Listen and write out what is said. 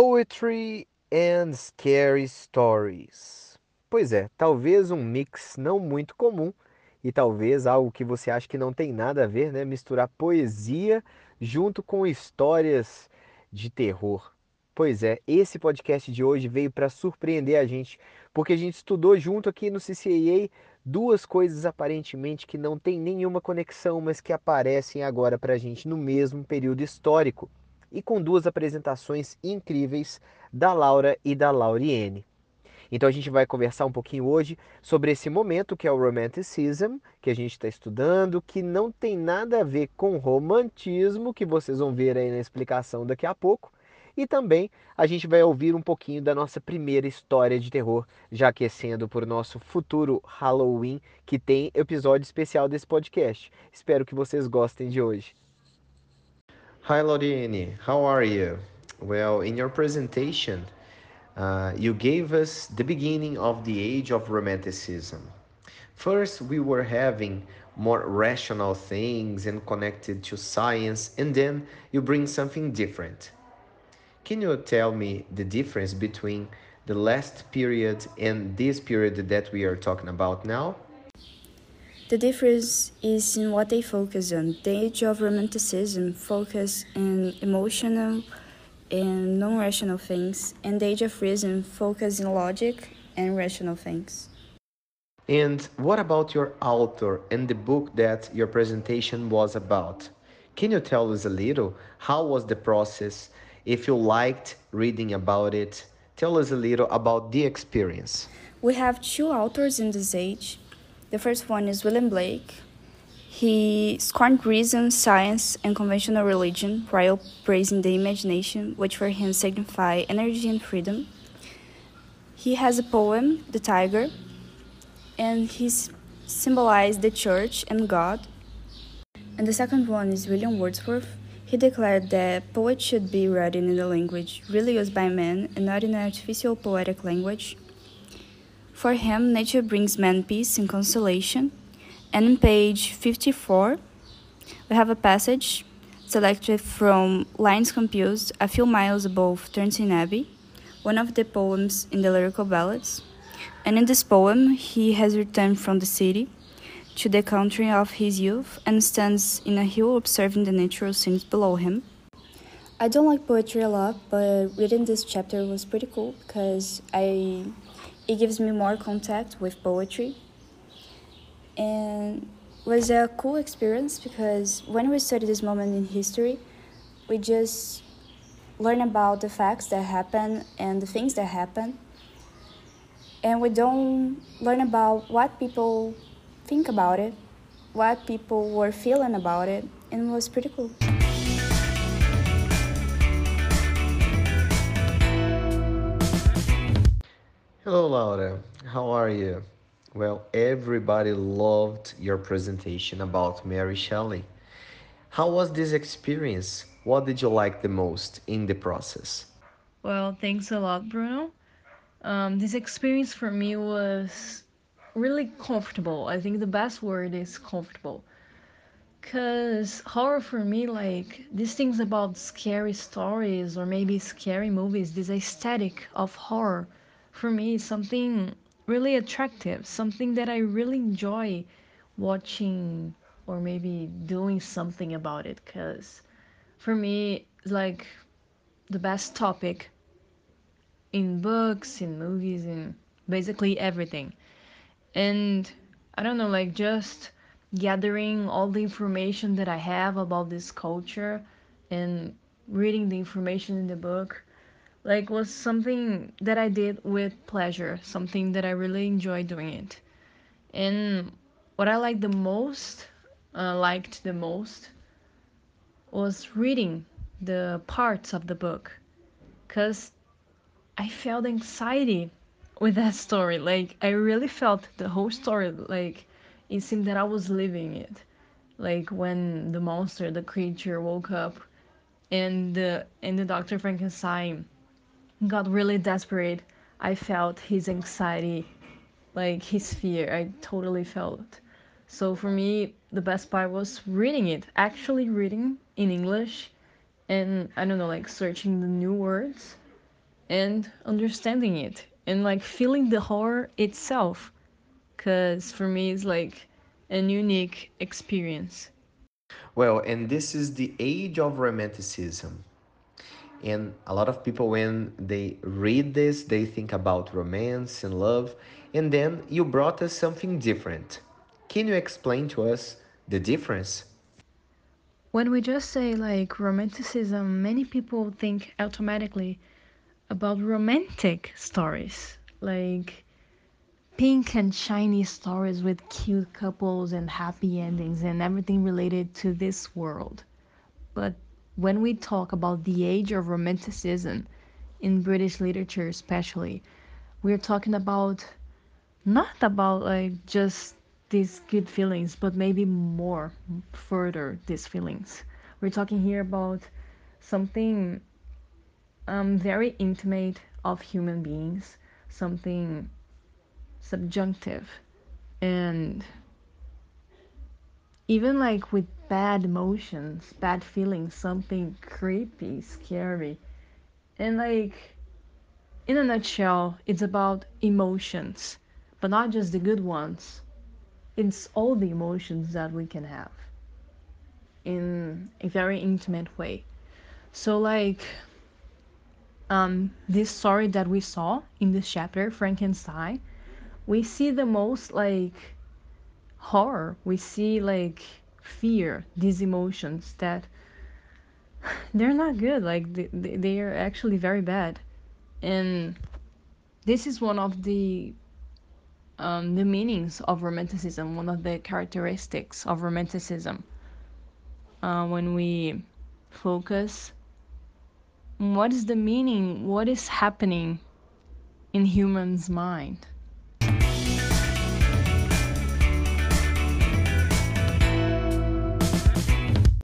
Poetry and Scary Stories. Pois é, talvez um mix não muito comum e talvez algo que você acha que não tem nada a ver, né? Misturar poesia junto com histórias de terror. Pois é, esse podcast de hoje veio para surpreender a gente, porque a gente estudou junto aqui no CCAA duas coisas aparentemente que não tem nenhuma conexão, mas que aparecem agora para a gente no mesmo período histórico e com duas apresentações incríveis da Laura e da Lauriene. Então a gente vai conversar um pouquinho hoje sobre esse momento que é o Romanticism, que a gente está estudando, que não tem nada a ver com romantismo, que vocês vão ver aí na explicação daqui a pouco. E também a gente vai ouvir um pouquinho da nossa primeira história de terror, já aquecendo por nosso futuro Halloween, que tem episódio especial desse podcast. Espero que vocês gostem de hoje. Hi, Lauriene. How are you? Well, in your presentation, uh, you gave us the beginning of the age of Romanticism. First, we were having more rational things and connected to science, and then you bring something different. Can you tell me the difference between the last period and this period that we are talking about now? The difference is in what they focus on. The age of Romanticism focus on emotional and non-rational things, and the age of reason focus on logic and rational things. And what about your author and the book that your presentation was about? Can you tell us a little? How was the process? If you liked reading about it, tell us a little about the experience. We have two authors in this age the first one is William Blake. He scorned reason, science, and conventional religion while praising the imagination, which for him signify energy and freedom. He has a poem, The Tiger, and he symbolized the church and God. And the second one is William Wordsworth. He declared that poets should be written in a language really used by men and not in an artificial poetic language. For him, nature brings man peace and consolation. And in page 54, we have a passage selected from Lines Composed a few miles above Tintern Abbey, one of the poems in the lyrical ballads. And in this poem, he has returned from the city to the country of his youth and stands in a hill observing the natural scenes below him. I don't like poetry a lot, but reading this chapter was pretty cool because I it gives me more contact with poetry. And was a cool experience because when we study this moment in history we just learn about the facts that happen and the things that happen. And we don't learn about what people think about it what people were feeling about it and it was pretty cool Hello, Laura. How are you? Well, everybody loved your presentation about Mary Shelley. How was this experience? What did you like the most in the process? Well, thanks a lot, Bruno. Um, this experience for me was really comfortable. I think the best word is comfortable. Because horror for me, like these things about scary stories or maybe scary movies, this aesthetic of horror for me something really attractive, something that I really enjoy watching or maybe doing something about it because for me like the best topic in books, in movies, in basically everything. And I don't know, like just gathering all the information that I have about this culture and reading the information in the book like was something that I did with pleasure, something that I really enjoy doing it. And what I liked the most, uh, liked the most, was reading the parts of the book, cause I felt anxiety with that story. Like I really felt the whole story. Like it seemed that I was living it. Like when the monster, the creature, woke up, and the and the Doctor Frankenstein got really desperate. I felt his anxiety, like his fear. I totally felt. So for me, the best part was reading it, actually reading in English, and I don't know, like searching the new words and understanding it and like feeling the horror itself because for me it's like an unique experience Well, and this is the age of romanticism. And a lot of people, when they read this, they think about romance and love. And then you brought us something different. Can you explain to us the difference? when we just say like romanticism many people think automatically about romantic stories like pink and shiny stories with cute couples and happy endings and everything related to this world But when we talk about the age of romanticism, in British literature especially, we're talking about not about like just these good feelings, but maybe more further these feelings. We're talking here about something um, very intimate of human beings, something subjunctive, and even like with bad emotions, bad feelings, something creepy, scary. And like in a nutshell, it's about emotions, but not just the good ones. It's all the emotions that we can have in a very intimate way. So like um this story that we saw in this chapter, Frankenstein, we see the most like horror. We see like fear, these emotions that they're not good. Like they, they are actually very bad. And this is one of the um, the meanings of romanticism, one of the characteristics of romanticism. Uh, when we focus what is the meaning, what is happening in humans' mind.